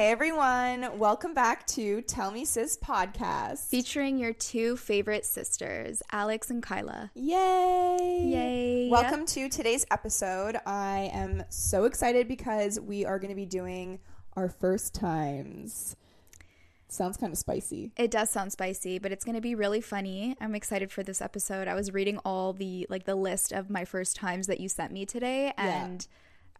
Hey everyone, welcome back to Tell Me Sis podcast. Featuring your two favorite sisters, Alex and Kyla. Yay! Yay. Welcome to today's episode. I am so excited because we are going to be doing our first times. Sounds kind of spicy. It does sound spicy, but it's going to be really funny. I'm excited for this episode. I was reading all the like the list of my first times that you sent me today Yeah.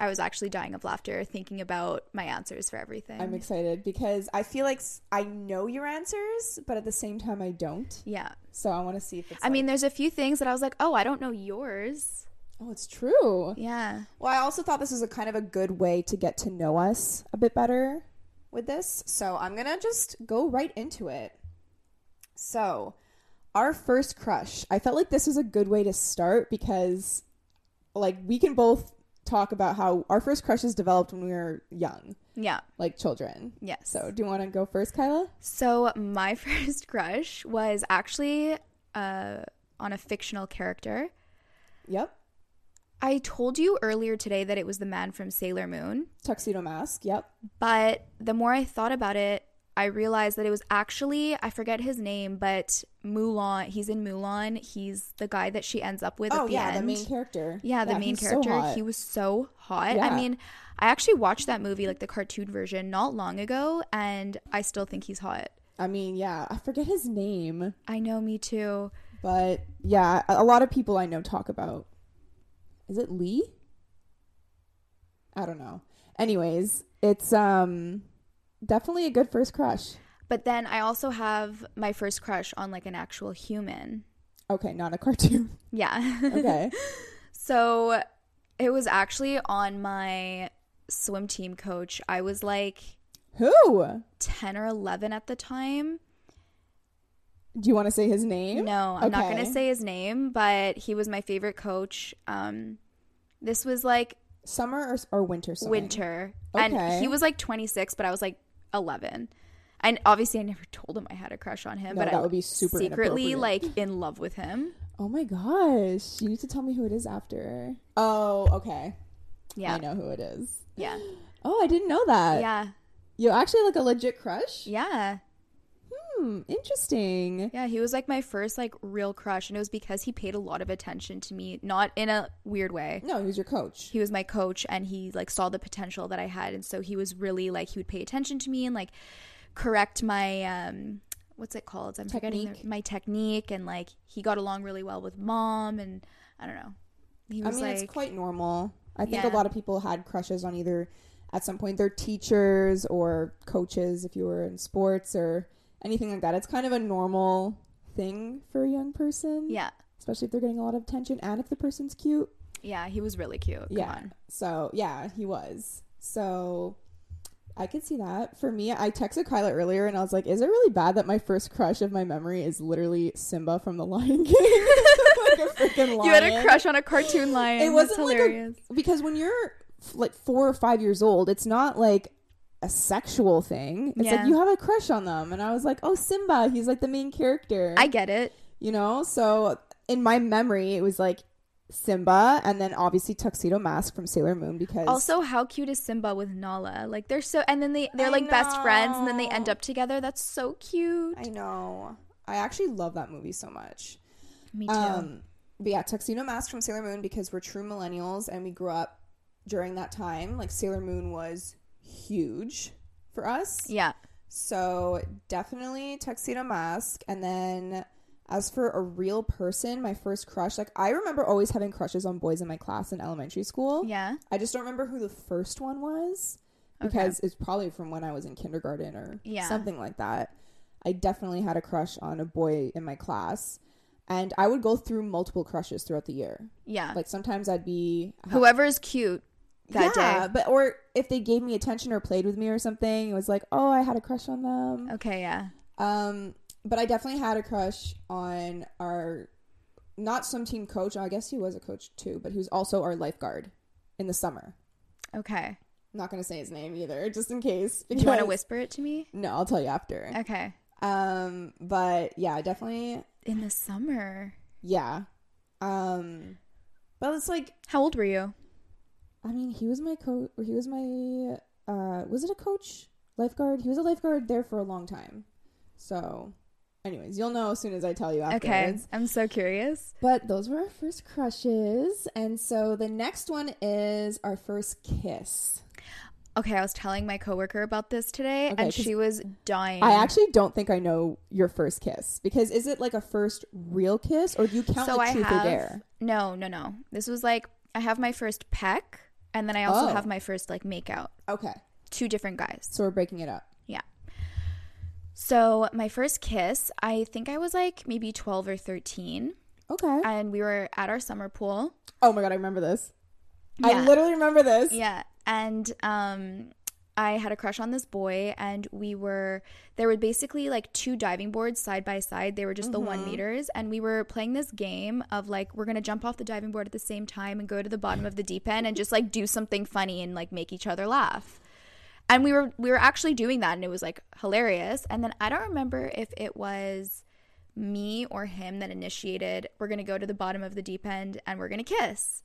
I was actually dying of laughter thinking about my answers for everything. I'm excited because I feel like I know your answers, but at the same time I don't. yeah. So I want to see if it's I mean, there's a few things that I was like, "Oh, I don't know yours." oh, it's true. Yeah. Well, I also thought this was a kind of a good way to get to know us a bit better with this. So I'm going to just go right into it. So, our first crush. I felt like this was a good way to start because, like, we can both talk about how our first crushes developed when we were young, Yeah. like children. Yes. So, do you want to go first, Kyla? So my first crush was actually uh, on a fictional character. Yep. I told you earlier today that it was the man from Sailor Moon, Tuxedo Mask. Yep. but the more I thought about it, I realized that it was actually I forget his name, but Mulan. He's in Mulan. He's the guy that she ends up with Oh, at the end. yeah, end. the main character. Yeah, the main he's so character. he was so hot. Yeah. I mean, I actually watched that movie, like the cartoon version, not long ago, and I still think he's hot. I mean, yeah, I forget his name. I know, me too. But yeah, a lot of people I know talk about. Is it Lee? I don't know. Anyways, it's um definitely a good first crush. But then I also have my first crush on like an actual human. Okay, not a cartoon. Yeah. Okay. so it was actually on my swim team coach. I was like Who? 10 or 11 at the time. Do you want to say his name? No, I'm not going to say his name, but he was my favorite coach. Um this was like Summer or, or winter swimming? winter. Okay. And he was like 26, but I was like 11. And obviously I never told him I had a crush on him, No, but that I would be super secretly like in love with him. Oh my gosh. You need to tell me who it is after. Oh, okay. Yeah. I know who it is. Yeah. Oh, I didn't know that. Yeah. You actually like a legit crush? Yeah. Hmm, interesting. Yeah, he was like my first like real crush and it was because he paid a lot of attention to me, not in a weird way. No, he was your coach? He was my coach and he like saw the potential that I had and so he was really like he would pay attention to me and like correct my um what's it called? I'm Technique. the, my technique and like he got along really well with mom and I don't know. He I mean, like it's quite normal. I think Yeah. a lot of people had crushes on either at some point their teachers or coaches if you were in sports or anything like that. It's kind of a normal thing for a young person. yeah. Especially if they're getting a lot of attention and if the person's cute. Yeah, he was really cute. Come yeah. on. So, yeah, he was. So, I could see that. For me, I texted Kyla earlier and I was like, is it really bad that my first crush of my memory is literally Simba from The Lion King? like a freaking lion. You had a crush on a cartoon lion. It wasn't like a- hilarious. because when you're like four or five years old, it's not like a sexual thing. It's Yeah. like you have a crush on them, and I was like, oh, Simba, he's like the main character. I get it. you know. So in my memory, it was like Simba, and then obviously Tuxedo Mask from Sailor Moon because Also, how cute is Simba with Nala? Like they're so, and then they they're I like best friends, and then they end up together. That's so cute. I know. I actually love that movie so much. Me too. Um, but yeah, Tuxedo Mask from Sailor Moon because we're true millennials and we grew up during that time. Like Sailor Moon was huge for us. yeah, So definitely Tuxedo Mask. And then as for a real person, my first crush, like I remember always having crushes on boys in my class in elementary school. yeah. I just don't remember who the first one was because it's probably from when I was in kindergarten or Yeah. something like that. I definitely had a crush on a boy in my class. And I would go through multiple crushes throughout the year. Yeah. Like sometimes I'd be Whoever is cute that yeah, day. but or if they gave me attention or played with me or something, it was like, oh, I had a crush on them. Okay, yeah. Um, but I definitely had a crush on our not some team coach. I guess he was a coach too, but he was also our lifeguard in the summer. Okay. I'm not gonna say his name either, just in case. Do you want to whisper it to me? No, I'll tell you after. Okay. Um, but yeah, definitely, In the summer. yeah. Um, but it's like, How old were you? I mean, he was my coach. He was my. Uh, was it a coach? lifeguard. He was a lifeguard there for a long time. So, anyways, you'll know as soon as I tell you afterwards. Okay. I'm so curious. But those were our first crushes. And so the next one is our first kiss. Okay, I was telling my coworker about this today, Okay, and she was dying. I actually don't think I know your first kiss because is it like a first real kiss or do you count so like I truth have or dare? no, no, no. This was like I have my first peck, and then I also Oh. have my first like makeout. Okay. Two different guys. So we're breaking it up. Yeah. So my first kiss, I think I was like maybe 12 or 13, Okay. and we were at our summer pool. oh my god, I remember this. I literally remember this. Yeah. And um I had a crush on this boy and we were there were basically like two diving boards side by side. They were just the one mm-hmm. meters and we were playing this game of like we're gonna jump off the diving board at the same time and go to the bottom of the deep end and just like do something funny and like make each other laugh. And we were we were actually doing that and it was like hilarious. And then I don't remember if it was me or him that initiated we're gonna go to the bottom of the deep end and we're gonna kiss.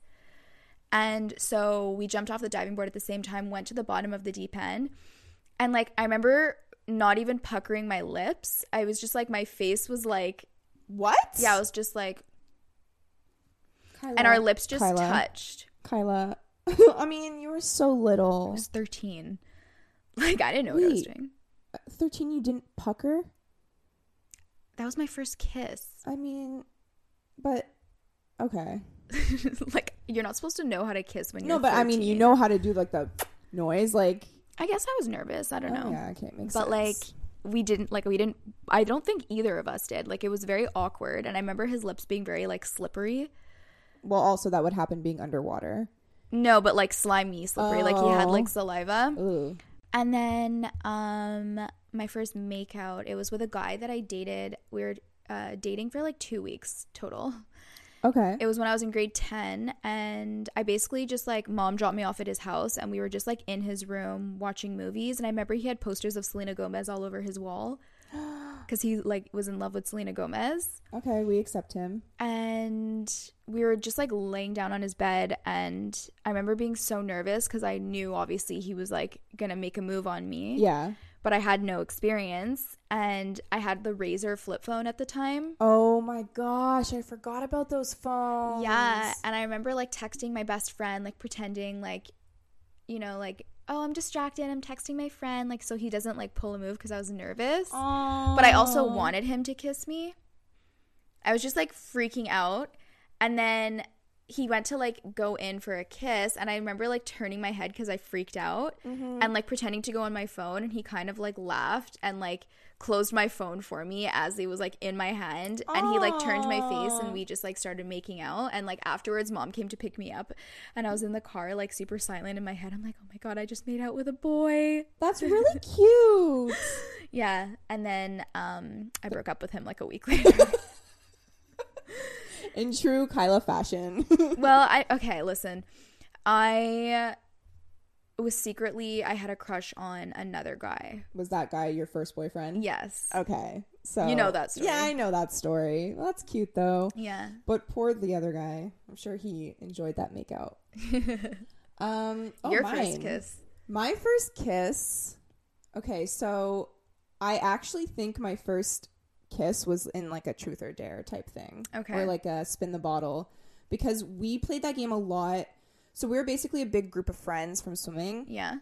And so we jumped off the diving board at the same time, went to the bottom of the deep end. And like, I remember not even puckering my lips. I was just like, my face was like, What? yeah, I was just like, Kyla, and our lips just Kyla. touched. Kyla. I mean, you were so little. I was 13. Like, I didn't know what I was doing. 13 you didn't pucker? That was my first kiss. I mean, but okay. like, you're not supposed to know how to kiss when No, you're but I mean, you know how to do like the noise like I guess I was nervous. I don't know. Oh, yeah, okay, makes but sense. like we didn't like we didn't i don't think either of us did like it was very awkward and i remember his lips being very like slippery well, also that would happen being underwater. no but like slimy slippery like he had Oh. like saliva Ooh. and then um my first makeout it was with a guy that i dated we were uh, dating for like two weeks total Okay. it was when i was in grade 10 and i basically just like mom dropped me off at his house and we were just like in his room watching movies and i remember he had posters of selena gomez all over his wall because he like was in love with selena gomez Okay, we accept him. and we were just like laying down on his bed and i remember being so nervous because i knew obviously he was like gonna make a move on me Yeah. But i had no experience and i had the Razr flip phone at the time Oh my gosh, I forgot about those phones. yeah and i remember like texting my best friend like pretending like you know like oh i'm distracted i'm texting my friend like so he doesn't like pull a move because i was nervous but I also wanted him to kiss me. I was just like freaking out. And then he went to like go in for a kiss. And I remember like turning my head because I freaked out Mm-hmm. and like pretending to go on my phone. And he kind of like laughed and like closed my phone for me as it was like in my hand. And he like turned my face and we just like started making out. And like afterwards, mom came to pick me up. And I was in the car like super silent in my head. I'm like, oh my God, I just made out with a boy. That's really cute. Yeah, and then um, I broke up with him like a week later. In true Kyla fashion. well, I okay, listen. I was secretly I had a crush on another guy. Was that guy your first boyfriend? Yes. Okay. So You know that story. Yeah, I know that story. Well, that's cute though. Yeah. But poor the other guy. I'm sure he enjoyed that makeout. Um, oh, Your mine. first kiss. My first kiss. Okay, so I actually think my first kiss was in like a truth or dare type thing. Okay. Or like a spin the bottle. Because we played that game a lot. So we were basically a big group of friends from swimming. Yeah.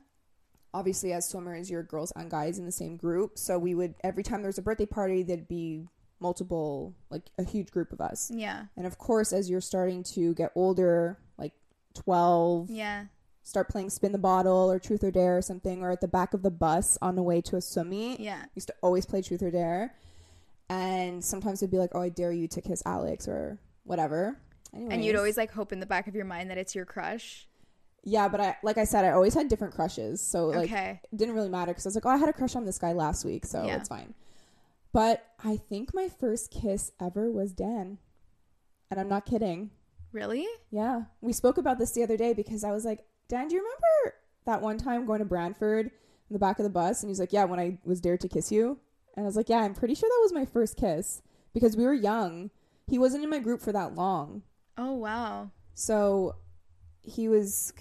Obviously, as swimmers, you're girls and guys in the same group. So we would, every time there was a birthday party, there'd be multiple, like a huge group of us. Yeah. And of course, as you're starting to get older, like 12, Yeah. start playing spin the bottle or truth or dare or something, or at the back of the bus on the way to a swim meet. Yeah. Used to always play truth or dare. And sometimes it'd be like, oh, I dare you to kiss Alex or whatever. And you'd always like hope in the back of your mind that it's your crush. Yeah, but I, like I said, I always had different crushes. So, like, okay. it didn't really matter because I was like, oh, I had a crush on this guy last week, so Yeah. it's fine. But I think my first kiss ever was Dan. And I'm not kidding. Really? Yeah. We spoke about this the other day because I was like, Dan, do you remember that one time going to Brantford in the back of the bus? And he's like, Yeah, when I was dared to kiss you. And I was like, Yeah, I'm pretty sure that was my first kiss because we were young. He wasn't in my group for that long. Oh wow. So he was,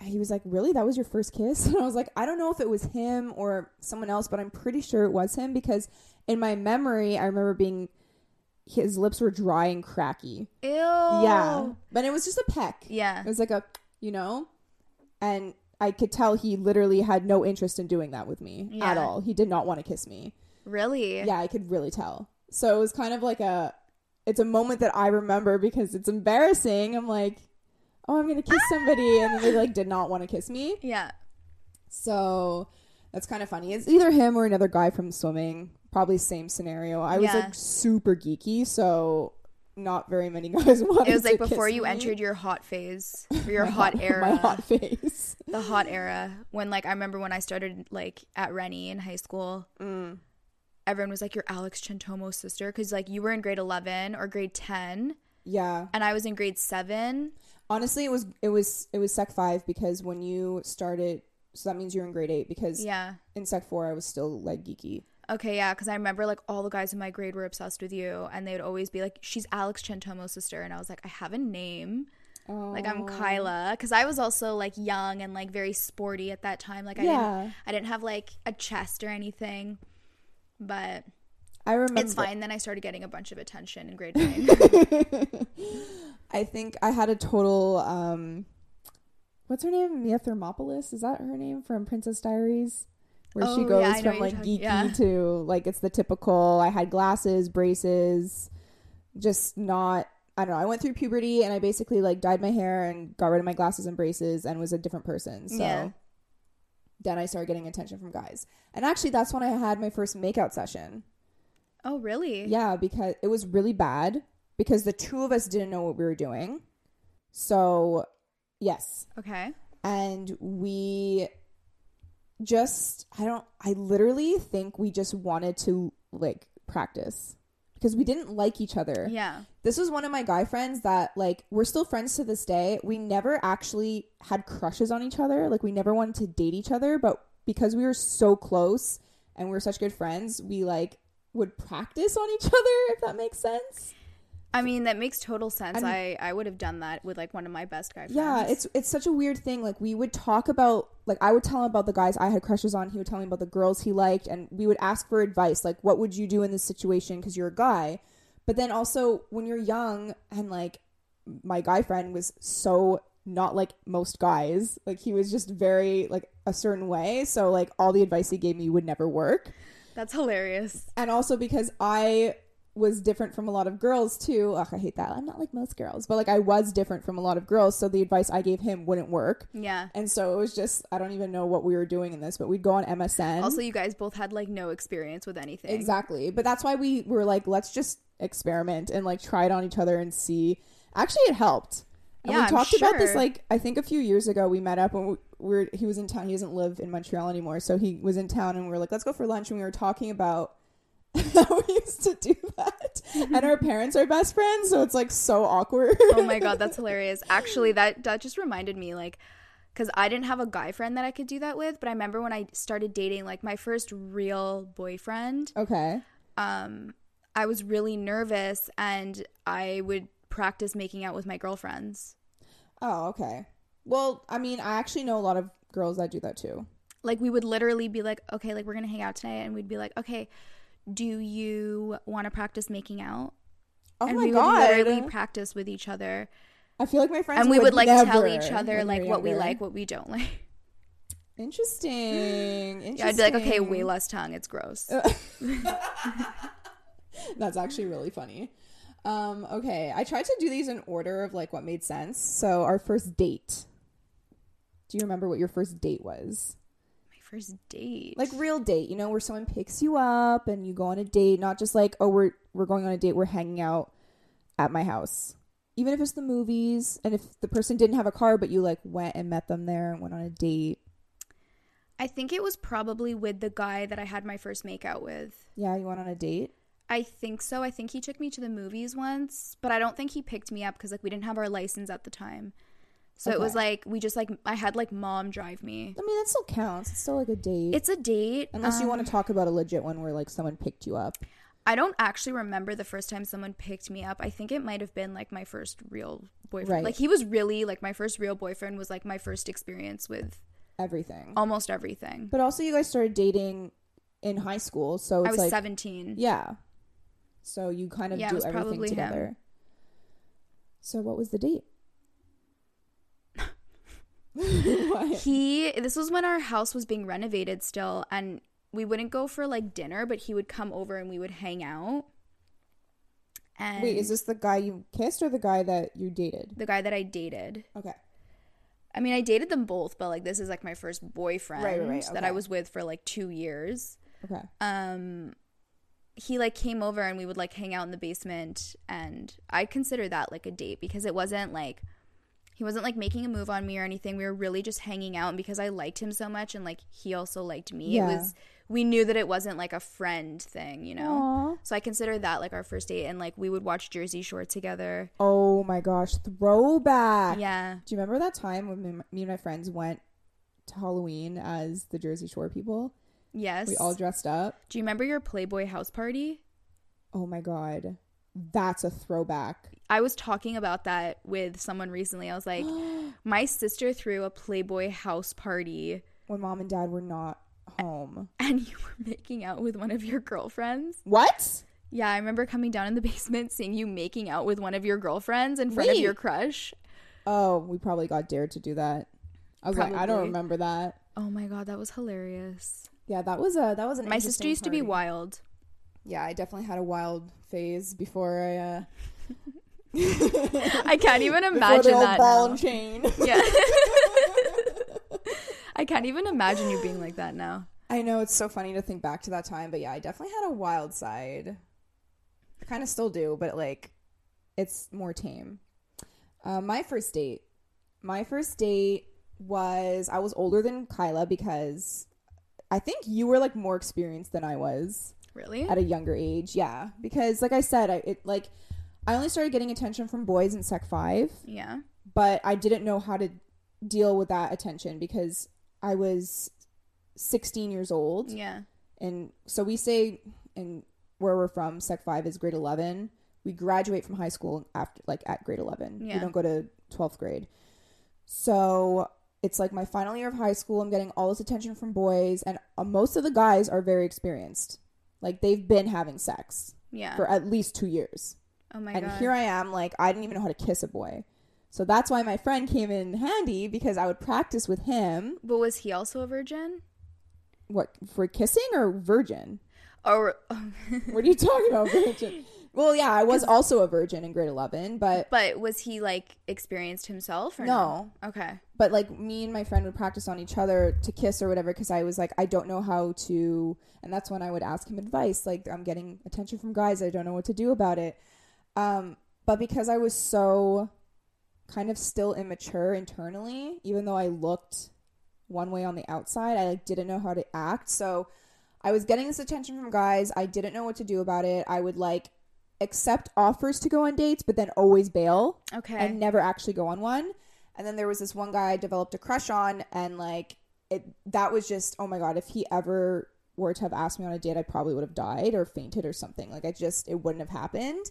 he was like, "Really? That was your first kiss?" And I was like, "I don't know if it was him or someone else, but I'm pretty sure it was him because in my memory, I remember being his lips were dry and cracky. Ew. Yeah, but it was just a peck. Yeah. It was like a, you know, and I could tell he literally had no interest in doing that with me at all. He did not want to kiss me. Really? Yeah, I could really tell. So it was kind of like a it's a moment that I remember because it's embarrassing. I'm like, "Oh, I'm going to kiss somebody." And then they like did not want to kiss me. Yeah. So that's kind of funny. It's either him or another guy from swimming. Probably same scenario. I was Yeah. like super geeky, so not very many guys wanted It was like to before kiss you me. entered your hot phase, or your My hot era. My hot face. the hot era when like I remember when I started like at Rennie in high school. Mm. Everyone was like, "You're Alex Chantomo's sister," because like you were in grade eleven or grade ten, Yeah. and I was in grade seven. Honestly, it was it was it was sec 5 because when you started so that means you're in grade 8 because Yeah. in sec 4 I was still like geeky. Okay, yeah, because I remember like all the guys in my grade were obsessed with you, and they would always be like, "She's Alex Chantomo's sister," and I was like, "I have a name, like I'm Kyla," because I was also like young and like very sporty at that time. Like I Yeah. didn't, I didn't have like a chest or anything, but I remember it's fine. Then I started getting a bunch of attention in grade nine. I think I had a total um what's her name? Mia Thermopolis? Is that her name from Princess Diaries? Where she Oh, goes yeah, from like geeky yeah. to like it's the typical I had glasses, braces, just not I don't know. I went through puberty and I basically like dyed my hair and got rid of my glasses and braces and was a different person. So Yeah. Then I started getting attention from guys. And actually that's when I had my first makeout session. oh, really? Yeah, because it was really bad because the two of us didn't know what we were doing. So, yes. Okay. And we just I don't I literally think we just wanted to like practice because we didn't like each other. Yeah. This was one of my guy friends that like we're still friends to this day. We never actually had crushes on each other. Like we never wanted to date each other, but because we were so close and we were such good friends, we like would practice on each other if that makes sense. I mean, that makes total sense. And- I I would have done that with like one of my best guy friends. Yeah, it's it's such a weird thing. Like we would talk about like I would tell him about the guys I had crushes on. He would tell me about the girls he liked, and we would ask for advice. Like, what would you do in this situation? Because you're a guy. But then also when you're young and like my guy friend was so not like most guys. Like he was just very like a certain way. So like all the advice he gave me would never work. that's hilarious. And also because I was different from a lot of girls too. Ugh, I hate that. I'm not like most girls, but like I was different from a lot of girls, so the advice I gave him wouldn't work. Yeah. And so it was just I don't even know what we were doing in this, but we'd go on MSN. Also, you guys both had like no experience with anything. exactly. But that's why we were like, let's just experiment and like try it on each other and see. Actually, it helped. And Yeah, we talked about this like I think a few years ago. We met up and we were he was in town. He doesn't live in Montreal anymore, so he was in town and we were like, let's go for lunch. And we were talking about we used to do that. and our parents are best friends, so it's like so awkward. oh my god, that's hilarious. Actually, that that just reminded me like cuz I didn't have a guy friend that I could do that with, but I remember when I started dating like my first real boyfriend, okay. um I was really nervous and I would practice making out with my girlfriends. Oh, okay. Well, I mean, I actually know a lot of girls that do that too. Like we would literally be like, "Okay, like we're going to hang out tonight." And we'd be like, "Okay, do you want to practice making out?" Oh and my we god. would literally practice with each other. I feel like my friends and we would, like tell each other like what we like, what we don't like. Interesting. Interesting. Yeah, I'd be like, okay, way less tongue. It's gross. That's actually really funny. Um, okay, I tried to do these in order of like what made sense. So our first date. Do you remember what your first date was? First date. Like real date, you know, where someone picks you up and you go on a date, not just like, oh, we're we're going on a date, we're hanging out at my house. Even if it's the movies, and if the person didn't have a car, but you like went and met them there and went on a date. I think it was probably with the guy that I had my first makeout with. Yeah, you went on a date. I think so. I think he took me to the movies once, but I don't think he picked me up because like we didn't have our license at the time. So it was like we just like I had like mom drive me. I mean, that still counts. It's still like a date. It's a date. Unless you um, want to talk about a legit one where like someone picked you up. I don't actually remember the first time someone picked me up. I think it might have been like my first real boyfriend. Right. Like he was really like my first real boyfriend was like my first experience with Everything. almost everything. But also, you guys started dating in high school, so it's I was like 17. yeah. So you kind of Yeah, do was everything probably him. together. So what was the date? He this was when our house was being renovated still and we wouldn't go for like dinner, but he would come over and we would hang out. And Wait, is this the guy you kissed or the guy that you dated? the guy that I dated? Okay. I mean, I dated them both, but like this is like my first boyfriend Right, right, right, that. I was with for like 2 years. Okay. um he like came over and we would like hang out in the basement and i consider that like a date because it wasn't like he wasn't like making a move on me or anything we were really just hanging out and because i liked him so much and like he also liked me Yeah. it was we knew that it wasn't like a friend thing you know Aw. so i consider that like our first date and like we would watch jersey shore together Oh my gosh, throwback. yeah Do you remember that time when me and my friends went to Halloween as the Jersey Shore people? yes We all dressed up. do you remember your playboy house party Oh my god. That's a throwback. I was talking about that with someone recently. I was like, my sister threw a Playboy house party When mom and dad were not home. and you were making out with one of your girlfriends. What? Yeah, I remember coming down in the basement seeing you making out with one of your girlfriends in front of your crush. Oh, we probably got dared to do that. I was like, I don't remember that. Oh my god, that was hilarious. Yeah, that was a that was an My sister used to be wild. Yeah, I definitely had a wild phase before I uh I can't even imagine that. ball now. and chain. Yeah. I can't even imagine you being like that now. I know it's so funny to think back to that time, but yeah, I definitely had a wild side. I kind of still do, but like it's more tame. Uh, my first date. My first date was I was older than Kyla because I think you were like more experienced than I was Really? at a younger age. Yeah, because like I said, I it like I only started getting attention from boys in Sec Five Yeah. but I didn't know how to deal with that attention because I was 16 years old. Yeah. And so we say in where we're from, Sec 5 is grade 11. We graduate from high school after like at grade 11. We don't go to 12th grade. So it's like my final year of high school. I'm getting all this attention from boys and uh, most of the guys are very experienced. Like they've been having sex Yeah. for at least 2 years oh my and god. here I am, like I didn't even know how to kiss a boy. So that's why my friend came in handy because I would practice with him. but was he also a virgin? What for kissing or virgin? Or What are you talking about, virgin? Well, yeah, I was also a virgin in grade eleven, but but was he like experienced himself or No. Okay. but like me and my friend would practice on each other to kiss or whatever because I was like I don't know how to, and that's when I would ask him advice. Like I'm getting attention from guys, I don't know what to do about it. Um, but because I was so kind of still immature internally, even though I looked one way on the outside, I like didn't know how to act. So I was getting this attention from guys. I didn't know what to do about it. I would like accept offers to go on dates, but then always bail Okay. and never actually go on one. And then there was this one guy I developed a crush on, and like it, that was just oh my god. If he ever were to have asked me on a date, I probably would have died or fainted or something. Like I just it wouldn't have happened.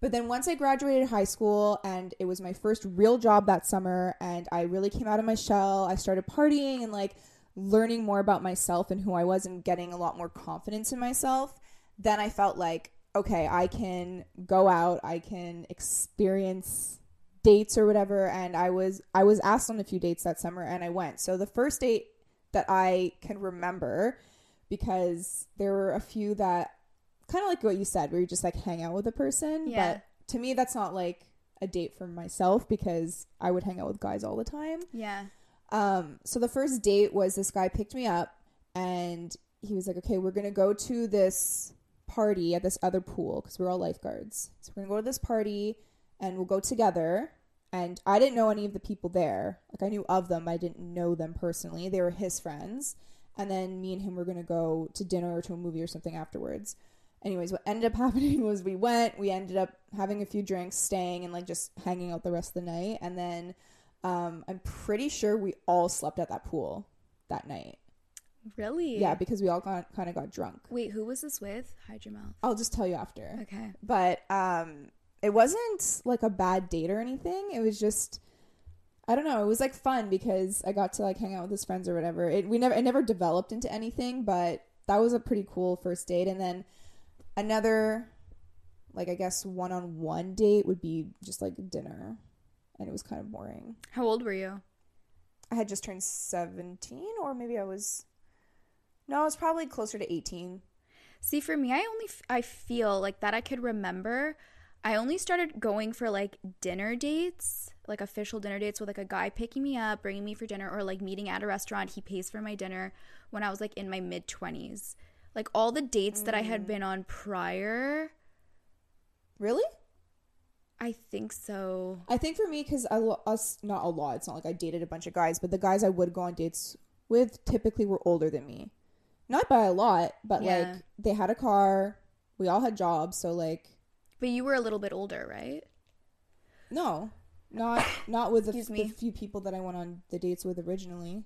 But then once I graduated high school and it was my first real job that summer, and I really came out of my shell, I started partying and like learning more about myself and who I was and getting a lot more confidence in myself. Then I felt like, okay, I can go out, I can experience dates or whatever and I was I was asked on a few dates that summer and I went. So the first date that I can remember because there were a few that kind of like what you said where you just like hang out with a person, Yeah. but to me that's not like a date for myself because I would hang out with guys all the time. yeah. Um, so the first date was this guy picked me up and he was like, okay, we're going to go to this party at this other pool because we're all lifeguards. So we're going to go to this party and we'll go together. And I didn't know any of the people there. Like I knew of them, I didn't know them personally. They were his friends. And then me and him were going to go to dinner or to a movie or something afterwards. Anyways, what ended up happening was we went, we ended up having a few drinks, staying, and like just hanging out the rest of the night. And then um, I'm pretty sure we all slept at that pool that night. Really? Yeah, because we all got, kind of got drunk. Wait, who was this with? Hide your mouth. I'll just tell you after. Okay. But um it wasn't like a bad date or anything. It was just I don't know, it was like fun because I got to like hang out with his friends or whatever. It we never it never developed into anything, but that was a pretty cool first date and then another like I guess one-on-one date would be just like dinner. And it was kind of boring. How old were you? I had just turned 17 or maybe I was No, I was probably closer to 18. See, for me, I only f- I feel like that I could remember. I only started going for like dinner dates, like official dinner dates with like a guy picking me up, bringing me for dinner, or like meeting at a restaurant. He pays for my dinner when I was like in my mid twenties. Like all the dates that I had mm. been on prior, Really? I think so. I think for me, because I us not a lot. It's not like I dated a bunch of guys, but the guys I would go on dates with typically were older than me. Not by a lot, but Yeah. like they had a car. We all had jobs, so like But you were a little bit older, right? no, not not with the, the few people that I went on the dates with originally.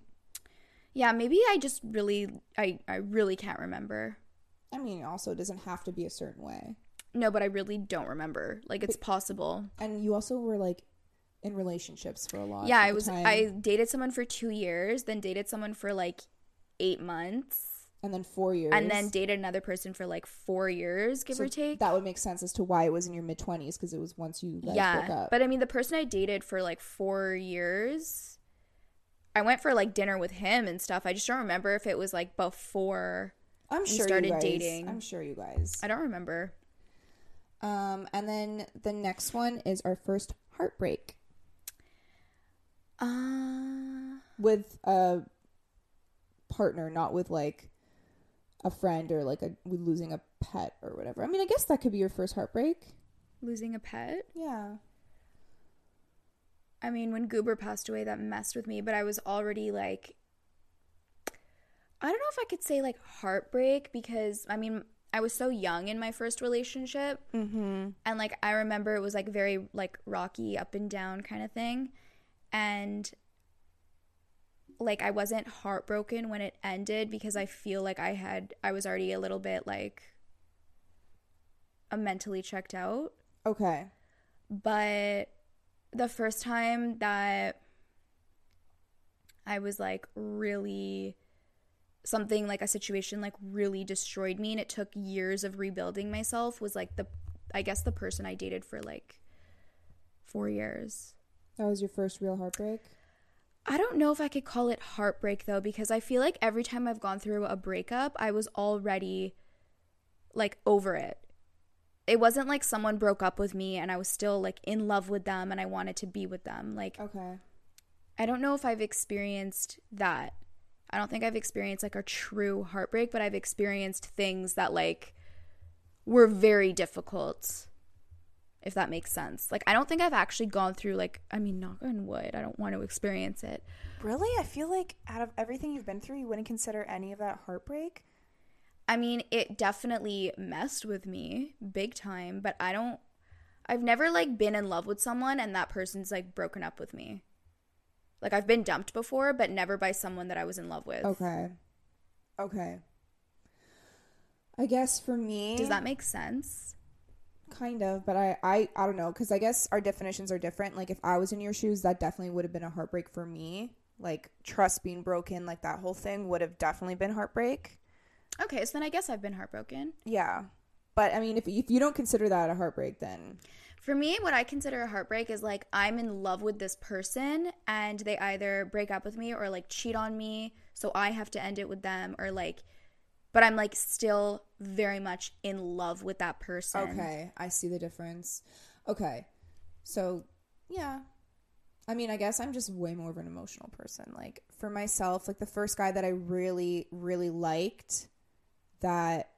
Yeah, maybe I just really I I really can't remember. I mean, also it doesn't have to be a certain way. No, but I really don't remember. Like it's possible. And you also were like in relationships for a lot. Yeah, I was time. I dated someone for 2 years, then dated someone for like 8 months, and then four years, and then dated another person for like 4 years, give So or take. That would make sense as to why it was in your mid twenties because it was once you guys yeah. But I mean the person I dated for like 4 years I went for like dinner with him and stuff. I just don't remember if it was like before. I'm we sure started you guys, dating. I'm sure you guys. I don't remember. Um, and then the next one is our first heartbreak Uh with a partner, not with like a friend or like a losing a pet or whatever. I mean, I guess that could be your first heartbreak. losing a pet. Yeah. I mean, when Goober passed away, that messed with me, but I was already like, I don't know if I could say like heartbreak because I mean, I was so young in my first relationship. Mm-hmm. And like, I remember it was like very like rocky, up and down kind of thing. And like, I wasn't heartbroken when it ended because I feel like I had, I was already a little bit like, a mentally checked out Okay. but the first time that I was like really something like a situation like really destroyed me and it took years of rebuilding myself was like the I guess the person I dated for like 4 years. That was your first real heartbreak. I don't know if I could call it heartbreak though because I feel like every time I've gone through a breakup, I was already like over it. It wasn't like someone broke up with me and I was still like in love with them and I wanted to be with them. Like Okay. I don't know if I've experienced that. I don't think I've experienced like a true heartbreak, but I've experienced things that like were very difficult. If that makes sense. Like I don't think I've actually gone through like I mean knock on wood. I don't want to experience it. Really? I feel like out of everything you've been through, you wouldn't consider any of that heartbreak? I mean, it definitely messed with me big time, but I don't I've never like been in love with someone and that person's like broken up with me. Like I've been dumped before, but never by someone that I was in love with. Okay. Okay. I guess for me, Does that make sense? kind of, but I I I don't know because I guess our definitions are different. Like if I was in your shoes, that definitely would have been a heartbreak for me. Like trust being broken, like that whole thing would have definitely been heartbreak. Okay, so then I guess I've been heartbroken. Yeah, but I mean, if if you don't consider that a heartbreak, then For me, what I consider a heartbreak is like I'm in love with this person and they either break up with me or like cheat on me, so I have to end it with them or like but I'm like still very much in love with that person. okay, I see the difference. Okay, so yeah, I mean, I guess I'm just way more of an emotional person. Like for myself, like the first guy that I really really liked that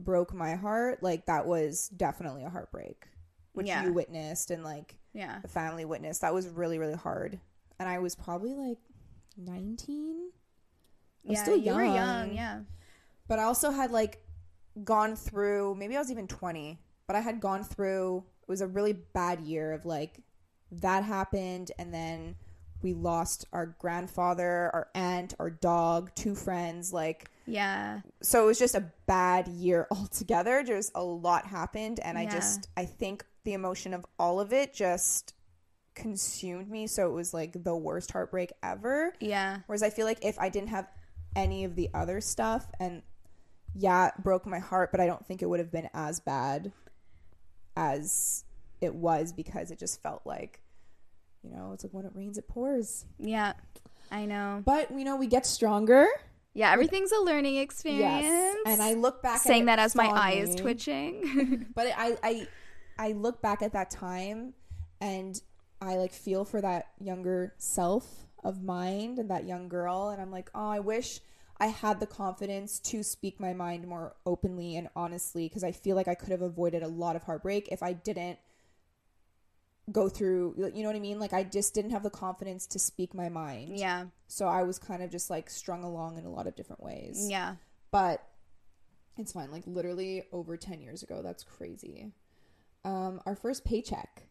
broke my heart, like that was definitely a heartbreak, which Yeah. you witnessed and like Yeah. the family witnessed. That was really really hard, and I was probably like 19. I was Yeah, still you were young. young, yeah. But I also had like gone through, maybe I was even 20, but I had gone through, it was a really bad year of like that happened and then we lost our grandfather, our aunt, our dog, two friends. Like, Yeah. so it was just a bad year altogether. Just a lot happened, and I just I think the emotion of all of it just consumed me. So it was like the worst heartbreak ever. Yeah. Whereas I feel like if I didn't have any of the other stuff, and yeah, it broke my heart, but I don't think it would have been as bad as it was because it just felt like, you know, it's like when it rains, it pours. Yeah. I know. But you know, we get stronger. Yeah, everything's a learning experience. Yes, and I look back saying at that as my eye is twitching. But I, I, I look back at that time, and I like feel for that younger self of mind and that young girl, and I'm like, oh, I wish I had the confidence to speak my mind more openly and honestly, because I feel like I could have avoided a lot of heartbreak if I didn't go through. You know what I mean? Like I just didn't have the confidence to speak my mind. yeah. So I was kind of just like strung along in a lot of different ways Yeah. but it's fine like literally over 10 years ago that's crazy um our first paycheck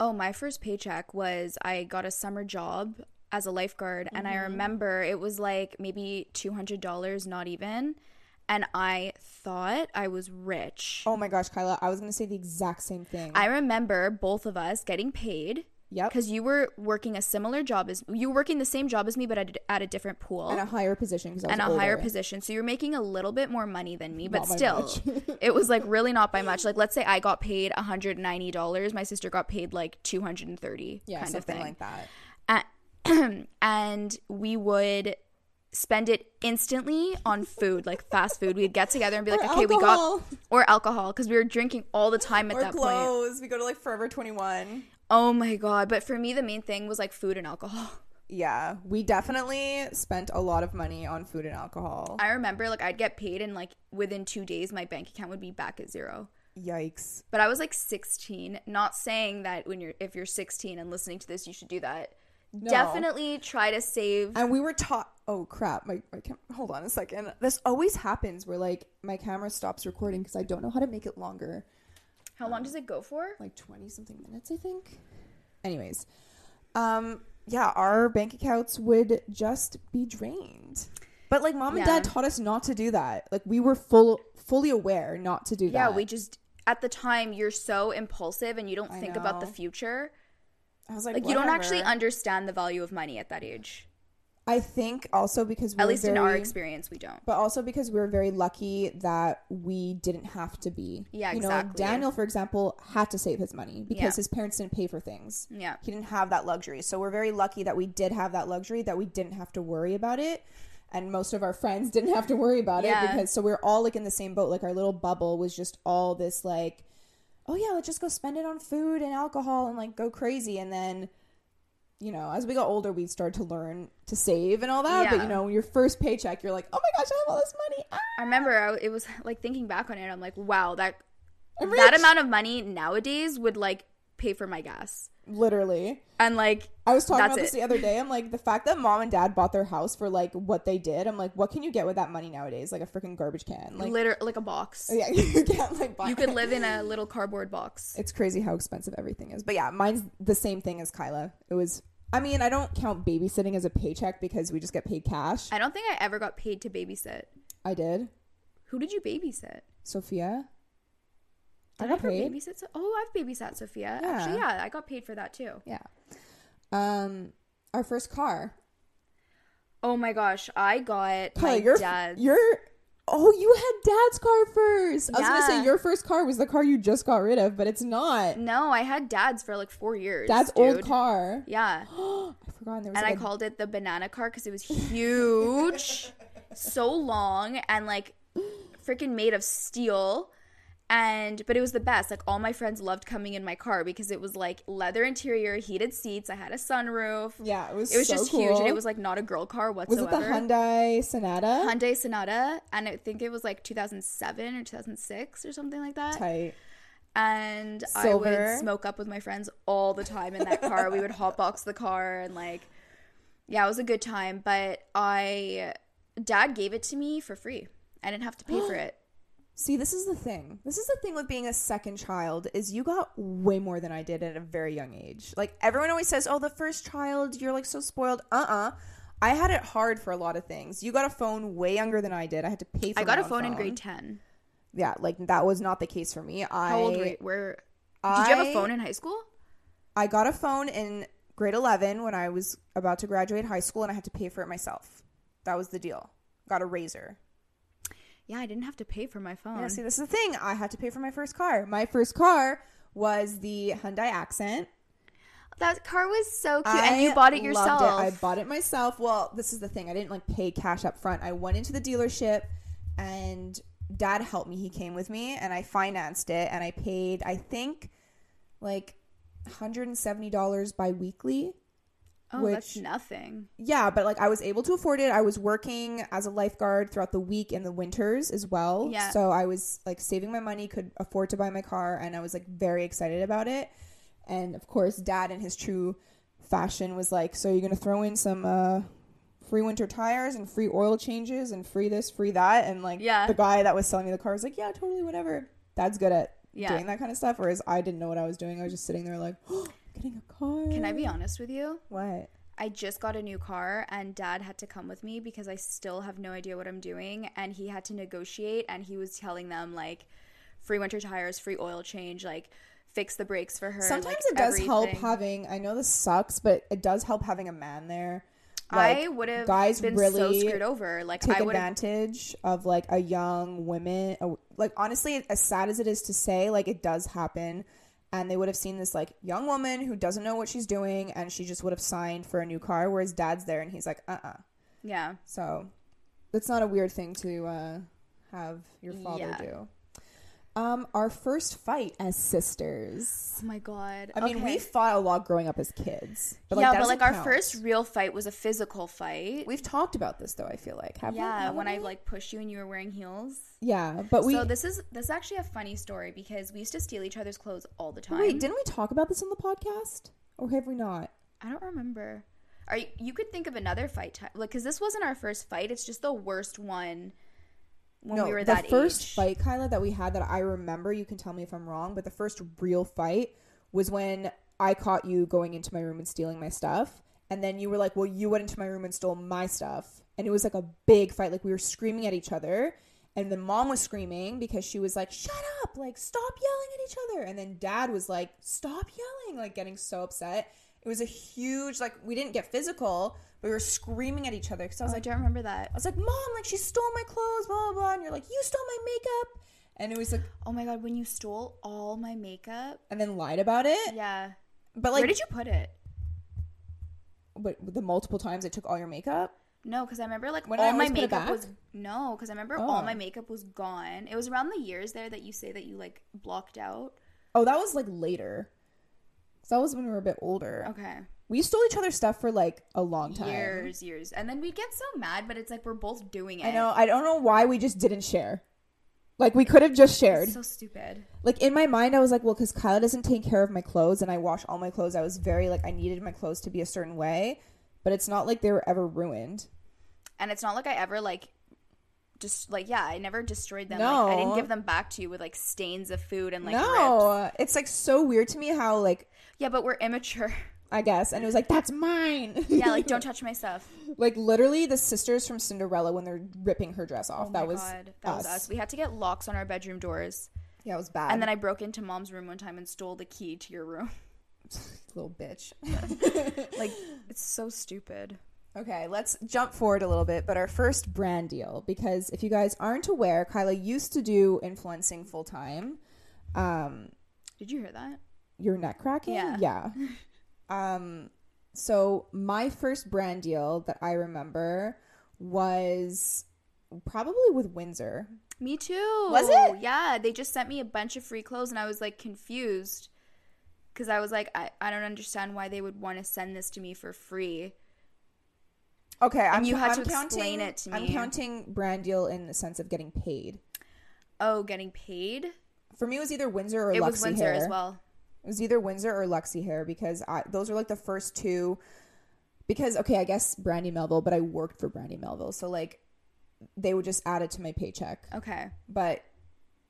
Oh, my first paycheck was I got a summer job as a lifeguard and I Mm-hmm. remember it was like maybe $200 not even and I thought I was rich. oh my gosh kyla i was gonna say the exact same thing I remember both of us getting paid yep because you were working a similar job as you were working the same job as me, but at, a- at a different pool and a higher position because and a higher position. So you're making a little bit more money than me, but still, it was like really not by much. Like let's say I got paid $190, my sister got paid like 230 yeah kind of something thing. like that and we would spend it instantly on food, like fast food. We'd get together and be like, Or okay, we alcohol. got or alcohol because we were drinking all the time at or that point. clothes we go to like forever 21 Oh my god! But for me, the main thing was like food and alcohol. yeah we definitely spent a lot of money on food and alcohol I remember like I'd get paid and like within two days my bank account would be back at zero. yikes But I was like 16. Not saying that when you're if you're 16 and listening to this, you should do that. Definitely try to save. and we were taught oh crap. My, my cam- hold on a second. This always happens where like my camera stops recording because i don't know how to make it longer. How long does it go for? like 20 something minutes i think. Anyways um yeah our bank accounts would just be drained. But like mom and dad taught us not to do that. Like we were full fully aware not to do Yeah, that. Yeah, we just at the time you're so impulsive and you don't I think about the future. i was like, Like you don't actually understand the value of money at that age. I think also because we At least in our experience, we don't. but also because we were very lucky that we didn't have to be. Yeah, you know, exactly. Daniel, for example, had to save his money because Yeah. his parents didn't pay for things. Yeah. He didn't have that luxury. So we're very lucky that we did have that luxury, that we didn't have to worry about it. And most of our friends didn't have to worry about Yeah. it because so we're all like in the same boat. Like our little bubble was just all this like, oh yeah, let's just go spend it on food and alcohol and like go crazy. And then, you know, as we got older, we started to learn to save and all that. But you know, your first paycheck, you're like, oh my gosh, I have all this money. Ah, I remember I, it was like thinking back on it. I'm like, wow, that that amount of money nowadays would like pay for my gas. Literally. And like, I was talking about this it. the other day. I'm like, the fact that mom and dad bought their house for like what they did, I'm like, what can you get with that money nowadays? Like a freaking garbage can. Like, liter like a box. yeah, you can't like buy You could live in a little cardboard box. It's crazy how expensive everything is. But yeah, mine's the same thing as Kyla. It was, I mean, I don't count babysitting as a paycheck because we just get paid cash. I don't think I ever got paid to babysit. I did. Who did you babysit? Sophia. I got ever paid. babysit? So- oh, I've babysat Sophia. Yeah. Actually, yeah, I got paid for that too. Yeah. Um, our first car. Oh my gosh, I got Kyla, my your dad's. your oh, you had dad's car first. I was gonna say your first car was the car you just got rid of, but it's not. no, I had dad's for like four years. Dad's dude. old car. Yeah, I forgot. There was and I like a- called it the banana car because it was huge, so long, and like freaking made of steel. And but it was the best. Like all my friends loved coming in my car because it was like leather interior, heated seats. I had a sunroof. yeah, it was. It was so just cool. huge, and it was like not a girl car whatsoever Was it the Hyundai Sonata? Hyundai Sonata, and I think it was like 2007 or 2006 or something like that. Tight. And I would smoke up with my friends all the time in that car. we would hotbox the car and like, yeah, it was a good time. But I, dad gave it to me for free. I didn't have to pay for it. See, this is the thing. This is the thing with being a second child is you got way more than I did at a very young age. Like everyone always says, "Oh, the first child, you're like so spoiled." Uh-uh. I had it hard for a lot of things. You got a phone way younger than I did. I had to pay for it. I got a own phone in grade 10. Yeah, like that was not the case for me. I How old were you? Where Did you have a phone in high school? I got a phone in grade 11 when I was about to graduate high school and I had to pay for it myself. That was the deal. Got a Razr. Yeah, I didn't have to pay for my phone. Yeah, see, this is the thing. I had to pay for my first car. My first car was the Hyundai Accent. that car was so cute. I and you bought it yourself. I bought it myself. Well, this is the thing. I didn't like pay cash up front. I went into the dealership and dad helped me. He came with me and I financed it and I paid I think like $170 bi-weekly. Oh, that's which- nothing. Yeah, but like I was able to afford it. I was working as a lifeguard throughout the week in the winters as well. Yeah. So I was like saving my money, could afford to buy my car, and I was like very excited about it. And of course, dad in his true fashion was like, "So you're gonna throw in some uh, free winter tires and free oil changes and free this, free that?" And like, Yeah. the guy that was selling me the car was like, "Yeah, totally, whatever." Dad's good at Yeah. doing that kind of stuff, whereas I didn't know what I was doing. I was just sitting there like, "Getting a car." Can I be honest with you? What? I just got a new car and dad had to come with me because I still have no idea what I'm doing and he had to negotiate and he was telling them like free winter tires, free oil change, like fix the brakes for her. Sometimes like, it does help having. I know this sucks, but it does help having a man there. I would have guys been really so screwed over. Like take I would have advantage of like a young woman. Like honestly, as sad as it is to say, like it does happen. And they would have seen this like young woman who doesn't know what she's doing, and she just would have signed for a new car. Whereas dad's there, and he's like, uh, uh yeah. So that's not a weird thing to uh, have your father Yeah. do. Um, our first fight as sisters. Oh my god. I mean, Okay. we fought a lot growing up as kids. But, like, yeah, but like doesn't our first real fight was a physical fight. We've talked about this though. I feel like have yeah, Haven't when I like pushed you and you were wearing heels. yeah, but we so this is this is actually a funny story because we used to steal each other's clothes all the time. wait. Didn't we talk about this on the podcast, or have we not? I don't remember. Are you, you could think of another fight time like because this wasn't our first fight. It's just the worst one when no, we were the that first age. fight, Kyla, that we had that I remember. You can tell me if I'm wrong, but the first real fight was when I caught you going into my room and stealing my stuff, and then you were like, "Well, you went into my room and stole my stuff," and it was like a big fight. Like we were screaming at each other. And the mom was screaming because she was like, shut up, like, stop yelling at each other. And then dad was like, stop yelling, like, getting so upset. It was a huge, like, we didn't get physical, we were screaming at each other. Because I Oh, was I like, don't remember that. I was like, mom, like, she stole my clothes, blah, blah, blah. And you're like, you stole my makeup. And it was like, Oh my god, when you stole all my makeup. and then lied about it. Yeah. But, like, Where did you put it? but the multiple times I took all your makeup. No, because I remember like When all my it makeup was no, because I remember Oh. all my makeup was gone. It was around the years there that you say that you like blocked out. Oh, that was like later. So that was when we were a bit older. Okay, We stole each other's stuff for like a long time. years, years, and then we'd get so mad, but it's like we're both doing it. I know. I don't know why we just didn't share. Like we could have just shared. It's so stupid. like in my mind, I was like, well, because Kyla doesn't take care of my clothes, and I wash all my clothes. I was very like I needed my clothes to be a certain way, but it's not like they were ever ruined. And it's not like I ever like just like yeah, I never destroyed them. No. Like, I didn't give them back to you with like stains of food and like rips. no, it's like so weird to me how like Yeah, but we're immature. I guess, and it was like that's mine. yeah, like don't touch my stuff. like literally the sisters from Cinderella when they're ripping her dress off. Oh that was God, that was us. We had to get locks on our bedroom doors. Yeah, it was bad. And then I broke into mom's room one time and stole the key to your room. little bitch. Like it's so stupid. Okay, let's jump forward a little bit, but our first brand deal because if you guys aren't aware, Kyla used to do influencing full time. Um, Did you hear that? your neck cracking? Yeah. Yeah. Um, so my first brand deal that I remember was probably with Windsor. Me too. Was it? Yeah, they just sent me a bunch of free clothes and I was like confused because I was like, I, I don't understand why they would want to send this to me for free. Okay, I'm, you had I'm to counting, explain it to me. I'm counting brand deal in the sense of getting paid. Oh, getting paid? For me, it was either Windsor or it Luxy was Windsor hair. as well. It was either Windsor or Luxy hair because I, those are like the first two. Because okay, I guess Brandy Melville, but I worked for Brandy Melville, so like they would just add it to my paycheck. Okay. But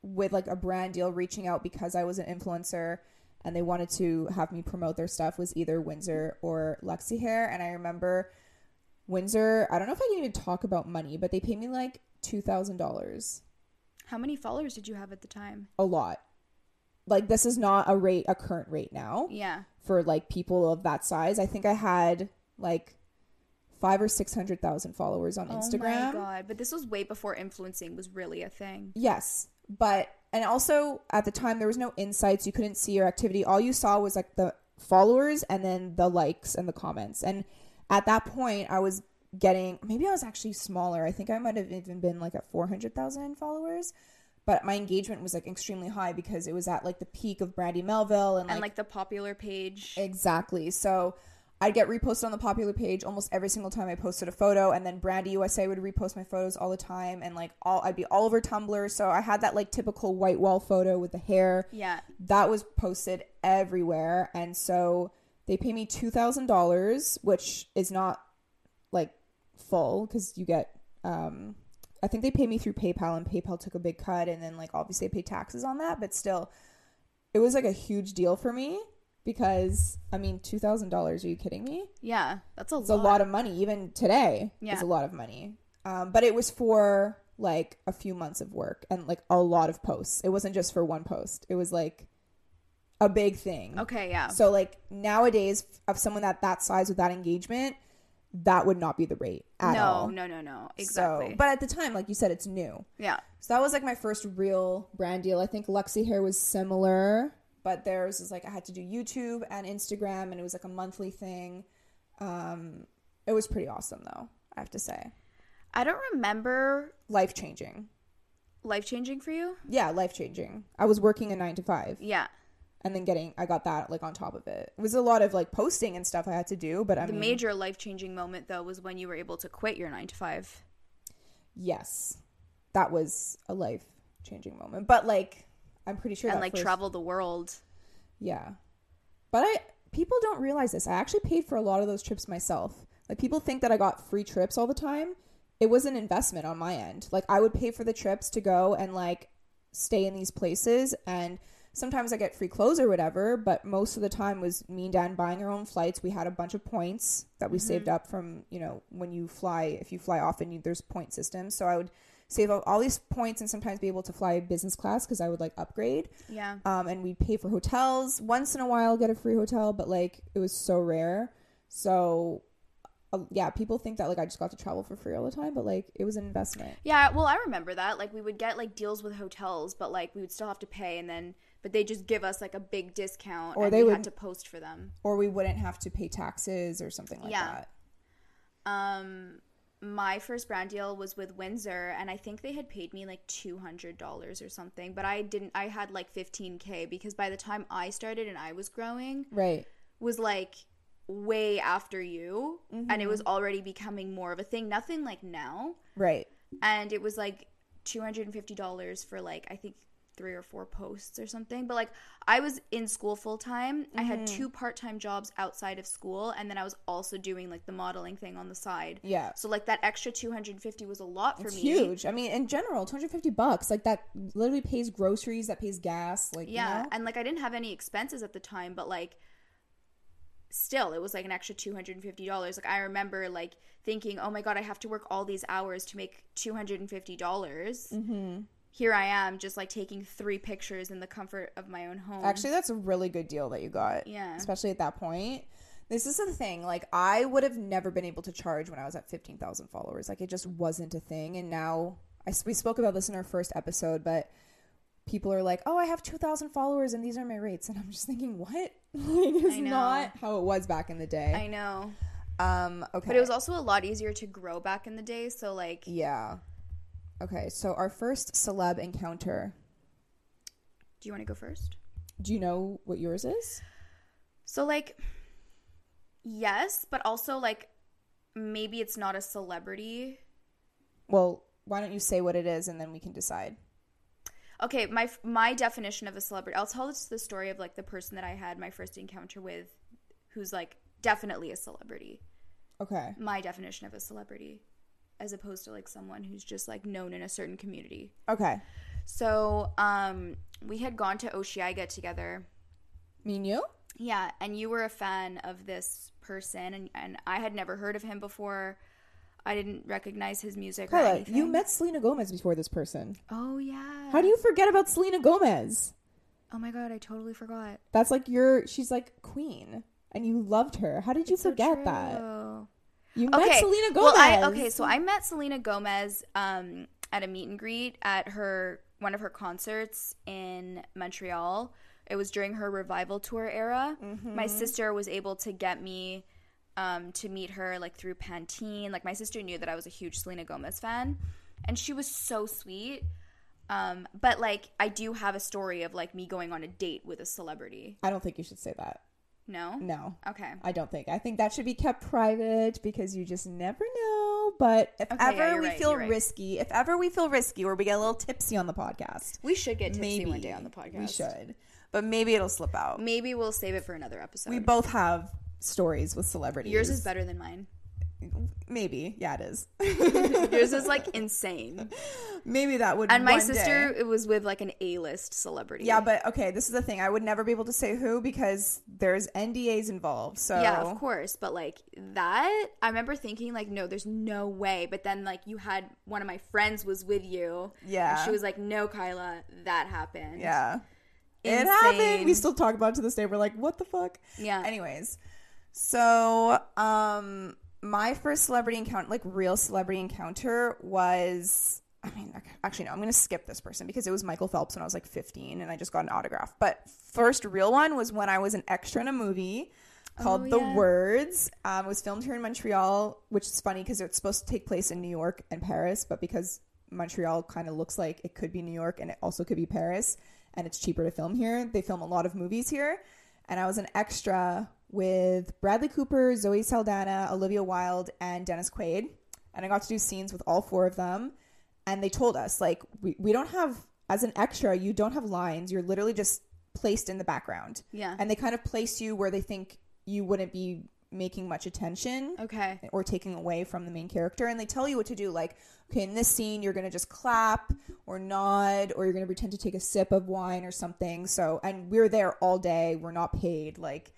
with like a brand deal reaching out because I was an influencer and they wanted to have me promote their stuff was either Windsor or Luxy Hair. And I remember Windsor, I don't know if I can even talk about money, but they paid me like $2,000. How many followers did you have at the time? A lot. Like this is not a rate, a current rate now Yeah. for like people of that size. I think I had like five or 600,000 followers on Instagram. Oh my god! But this was way before influencing was really a thing. Yes, but and also at the time there was no insights. You couldn't see your activity. All you saw was like the followers and then the likes and the comments. And at that point, I was getting maybe I was actually smaller. I think I might have even been like at four hundred thousand followers. But my engagement was like extremely high because it was at like the peak of Brandy Melville and, And like like the popular page. Exactly. So I'd get reposted on the popular page almost every single time I posted a photo, and then Brandy USA would repost my photos all the time, and like all I'd be all over Tumblr. So I had that like typical white wall photo with the hair yeah. that was posted everywhere, and so they pay me two thousand dollars, which is not like full because you get um I think they pay me through PayPal and PayPal took a big cut and then like obviously I pay taxes on that, but still it was like a huge deal for me because I mean two thousand dollars, are you kidding me? Yeah. That's a It's lot. a lot of money. Even today Yeah. is a lot of money. Um, but it was for like a few months of work and like a lot of posts. It wasn't just for one post. It was like a big thing. Okay. Yeah. So like nowadays of someone that that size with that engagement, that would not be the rate at no. all. No. No. No. No. Exactly. So, but at the time, like you said, it's new. yeah. So that was like my first real brand deal. I think Luxy Hair was similar, but theirs is like I had to do YouTube and Instagram, and it was like a monthly thing. Um, it was pretty awesome though, I have to say. I don't remember Life changing. life changing for you. Yeah, life changing. I was working a nine to five, Yeah. And then getting I got that like on top of it. It was a lot of like posting and stuff I had to do, but I The mean, major life changing moment though was when you were able to quit your nine to five. yes, that was a life changing moment. But like, I'm pretty sure and that like first- travel the world. Yeah. But I people don't realize this. I actually paid for a lot of those trips myself. Like people think that I got free trips all the time. It was an investment on my end. Like I would pay for the trips to go and like stay in these places and sometimes I get free clothes or whatever, but most of the time was me and Dan buying our own flights. We had a bunch of points that we saved up from, you know, when you fly, if you fly often, you, there's point systems. So I would save up all these points and sometimes be able to fly business class because I would like upgrade Yeah. um, and we'd pay for hotels once in a while get a free hotel but like it was so rare so uh, yeah people think that like i just got to travel for free all the time but like it was an investment Yeah, well, I remember that. Like, we would get like deals with hotels, but like we would still have to pay, and then but they just give us like a big discount, Or and they we would- had to post for them. or we wouldn't have to pay taxes or something like Yeah. that Um, my first brand deal was with Windsor, and I think they had paid me like two hundred dollars or something, but I didn't. I had like fifteen k because by the time I started and I was growing, right was like way after you, and it Mm-hmm. was already becoming more of a thing. Nothing like now. right and it was like $250 for like i think three or four posts or something but like i was in school full time i had Mm-hmm. two part-time jobs outside of school and then i was also doing like the modeling thing on the side. Yeah. So like that extra 250 was a lot for it's me. huge. I mean in general 250 bucks like that literally pays groceries that pays gas like yeah you know? and like i didn't have any expenses at the time but like still it was like an extra $250 like i remember like thinking oh my god i have to work all these hours to make $250. Mm-hmm. Here i am just like taking three pictures in the comfort of my own home Actually, that's a really good deal that you got. Yeah. Especially at that point. This is the thing. Like, I would have never been able to charge when I was at 15,000 followers. Like, it just wasn't a thing. And now, I, we spoke about this in our first episode, but people are like, oh, I have 2,000 followers and these are my rates. And I'm just thinking, what? like, it's not how it was back in the day. i know um, okay. but it was also a lot easier to grow back in the day so like Yeah. Okay. So, our first celeb encounter. do you want to go first Do you know what yours is? so like yes but also like maybe it's not a celebrity Well, why don't you say what it is and then we can decide? okay my my definition of a celebrity i'll tell this the story of like the person that i had my first encounter with who's like definitely a celebrity Okay. my definition of a celebrity as opposed to like someone who's just like known in a certain community Okay. So, um, we had gone to Osheaga together. Me and you? Yeah, and you were a fan of this person, and, and I had never heard of him before. I didn't recognize his music. Kyla, you met Selena Gomez before this person. Oh yeah. How do you forget about Selena Gomez? Oh my god, I totally forgot. That's like your she's like queen and you loved her. How did you It's so forget that? You met Selena Gomez. Well, I okay, so I met Selena Gomez um, at a meet and greet at her one of her concerts in Montreal. It was during her revival tour era. Mm-hmm. My sister was able to get me um, to meet her like through Pantene. Like my sister knew that I was a huge Selena Gomez fan, and she was so sweet. Um, but like I do have a story of like me going on a date with a celebrity. I don't think you should say that. No. No. Okay. I don't think. I think that should be kept private because you just never know. But if Okay, ever you're we right, feel right. risky, if ever we feel risky or we get a little tipsy on the podcast, We should get tipsy maybe one day on the podcast. We should. But maybe it'll slip out. Maybe we'll save it for another episode. We both have stories with celebrities. Yours is better than mine. Maybe. Yeah, it is. Yours is like insane. maybe that would And my sister, day- it was with like an A-list celebrity. Yeah, but okay, this is the thing. I would never be able to say who because there's NDAs involved. So yeah, of course. But like that, I remember thinking like, no, there's no way. But then like you had one of my friends was with you. Yeah. And she was like, no, Kyla, that happened. Yeah. Insane. It happened. We still talk about it to this day. We're like, what the fuck? Yeah. Anyways, so um, my first celebrity encounter, like real celebrity encounter, was. I mean, actually, no. I'm gonna skip this person because it was Michael Phelps when I was like 15, and I just got an autograph. But first real one was when I was an extra in a movie called Oh, The yeah. Words. Um, it was filmed here in Montreal, which is funny because it's supposed to take place in New York and Paris, but because Montreal kind of looks like it could be New York and it also could be Paris, and it's cheaper to film here. They film a lot of movies here, and I was an extra with Bradley Cooper, Zoe Saldana, Olivia Wilde, and Dennis Quaid, and I got to do scenes with all four of them. And they told us like we, we don't have as an extra, you don't have lines. You're literally just placed in the background Yeah. and they kind of place you where they think you wouldn't be making much attention Okay. or taking away from the main character and they tell you what to do like okay in this scene you're going to just clap or nod or you're going to pretend to take a sip of wine or something so and we're there all day we're not paid like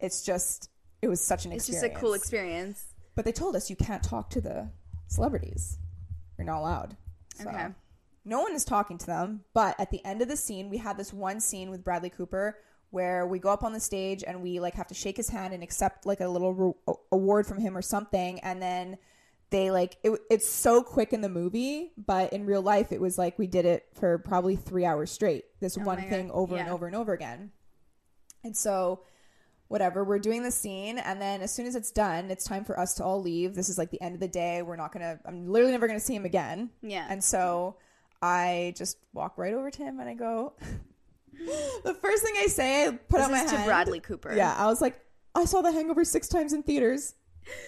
it's just it was such an It's experience It's just a cool experience. but they told us you can't talk to the celebrities. You're not allowed. So Okay. no one is talking to them but at the end of the scene we had this one scene with bradley cooper where we go up on the stage and we like have to shake his hand and accept like a little re- award from him or something. And then they like it, it's so quick in the movie but in real life it was like we did it for probably three hours straight. This oh one Oh my thing over and over and over again. And so whatever we're doing the scene and then as soon as it's done it's time for us to all leave. This is like the end of the day. We're not gonna i'm literally never gonna see him again. Yeah. and so i just walk right over to him and i go the first thing i say i put This out my to hand. Bradley Cooper. yeah i was like i saw the hangover six times in theaters.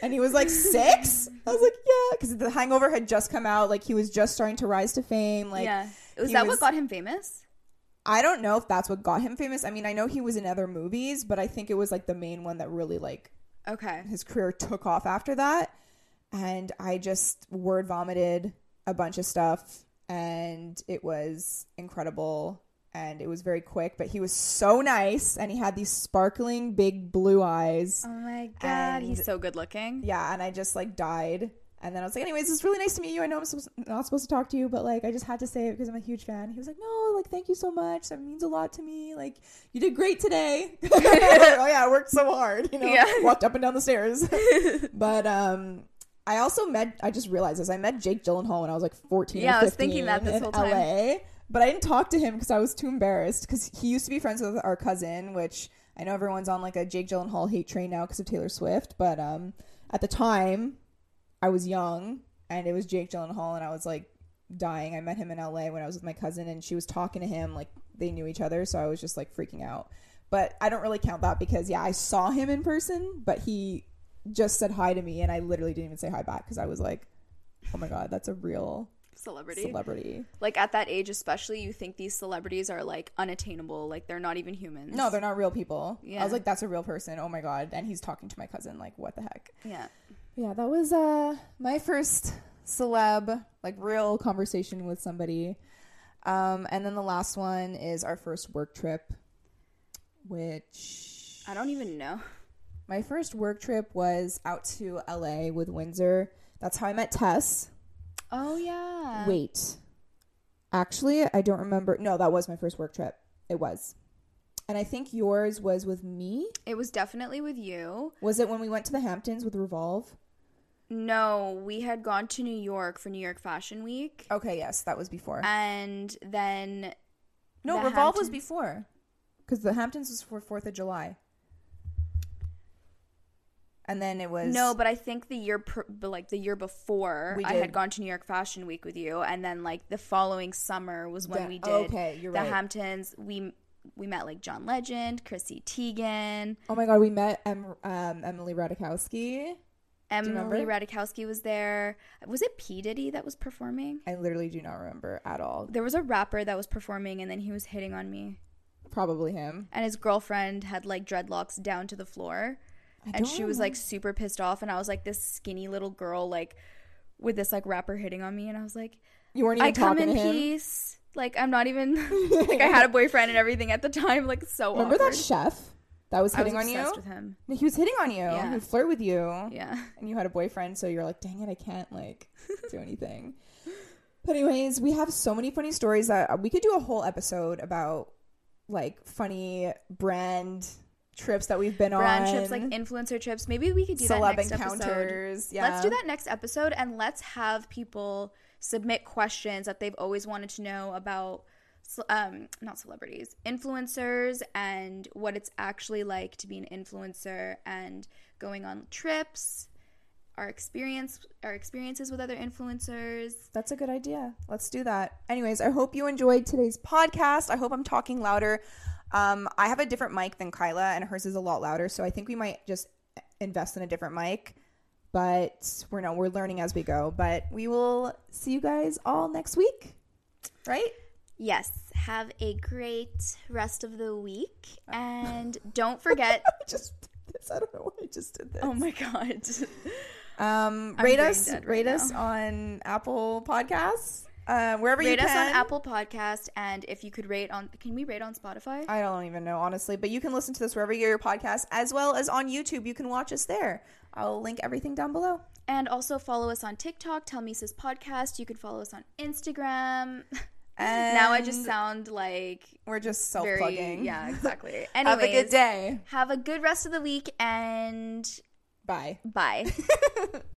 And he was like six? I was like yeah. Because the hangover had just come out. Like he was just starting to rise to fame. Like yeah. Was that was- what got him famous? I don't know if that's what got him famous. I mean, I know he was in other movies, but I think it was like the main one that really like Okay. his career took off after that. And I just word vomited a bunch of stuff and it was incredible and it was very quick, but he was so nice and he had these sparkling big blue eyes. Oh my god, And- he's so good looking. Yeah, and I just like died. And then I was like, anyways, it's really nice to meet you. I know I'm supposed, not supposed to talk to you, but like, I just had to say it because I'm a huge fan. He was like, no, like, thank you so much. That means a lot to me. Like, you did great today. oh yeah, I worked so hard. You know, Yeah. walked up and down the stairs. but um, I also met. I just realized this. I met Jake Gyllenhaal when I was like 14. Yeah, or I was thinking that this in whole time. LA, but I didn't talk to him because I was too embarrassed. Because he used to be friends with our cousin, which I know everyone's on like a Jake Gyllenhaal hate train now because of Taylor Swift. But um, at the time, I was young and it was Jake Gyllenhaal, and I was like dying. I met him in LA when I was with my cousin, and she was talking to him like they knew each other, so I was just like freaking out. But I don't really count that because yeah, I saw him in person, but he just said hi to me, and I literally didn't even say hi back because I was like, oh my god, that's a real Celebrity. celebrity. like at that age especially you think these celebrities are like unattainable like they're not even humans No, they're not real people. Yeah. I was like, that's a real person. Oh my god, and he's talking to my cousin. Like, what the heck? yeah Yeah, that was uh my first celeb like real conversation with somebody. Um, and then the last one is our first work trip, which I don't even know. my first work trip was out to LA with Windsor. That's how I met Tess. Oh yeah. Wait. Actually, I don't remember. No, that was my first work trip. It was. And I think yours was with me. It was definitely with you. Was it when we went to the Hamptons with Revolve? No, we had gone to New York for New York Fashion Week. Okay, yes, that was before. And then no, the Revolve was before. Because the Hamptons was for 4th of July. And then it was. No, but I think the year but, like the year before We I did. had gone to New York Fashion Week with you and then like the following summer was when we did okay, you're the right. Hamptons. We we met like John Legend, Chrissy Teigen, Oh my god, we met em- um, Emily Ratajkowski. Emily? Ratajkowski was there. Was it P Diddy that was performing? I literally do not remember at all. There was a rapper that was performing and then he was hitting on me. Probably him. And his girlfriend had like dreadlocks down to the floor. I and she was like super pissed off and I was like this skinny little girl like with this like rapper hitting on me and I was like You weren't even I come talking in to him. peace. Like I'm not even like I had a boyfriend and everything at the time. Like so. Remember awkward. that chef that was I was hitting on you? with him. No, He was hitting on you. Yeah. He'd flirt with you. Yeah. And you had a boyfriend, so you're like, dang it, I can't like do anything. But anyways, we have so many funny stories that uh, we could do a whole episode about like funny brand trips that we've been Brand on. trips, like influencer trips. Maybe we could do celeb that next encounters. episode. Yeah. Let's do that next episode and let's have people submit questions that they've always wanted to know about um not celebrities, influencers and what it's actually like to be an influencer and going on trips, our experience our experiences with other influencers. That's a good idea. Let's do that. Anyways, I hope you enjoyed today's podcast. I hope I'm talking louder. Um, I have a different mic than Kyla, and hers is a lot louder, so I think we might just invest in a different mic. But we're no, we're learning as we go. But we will see you guys all next week, right? Yes, have a great rest of the week and don't forget I just did this. I don't know why I just did this. Oh my god. um, rate us, right rate us on Apple Podcasts, uh, wherever you rate us can. on Apple Podcast, and if you could rate on, can we rate on Spotify? I don't even know, honestly, but you can listen to this wherever you get your podcast, as well as on YouTube. You can watch us there. I'll link everything down below. and also follow us on TikTok, Tell Me Sis Podcast. You can follow us on Instagram. And now I just sound like we're just self plugging. yeah, exactly. Have a good day. Have a good rest of the week and Bye. bye.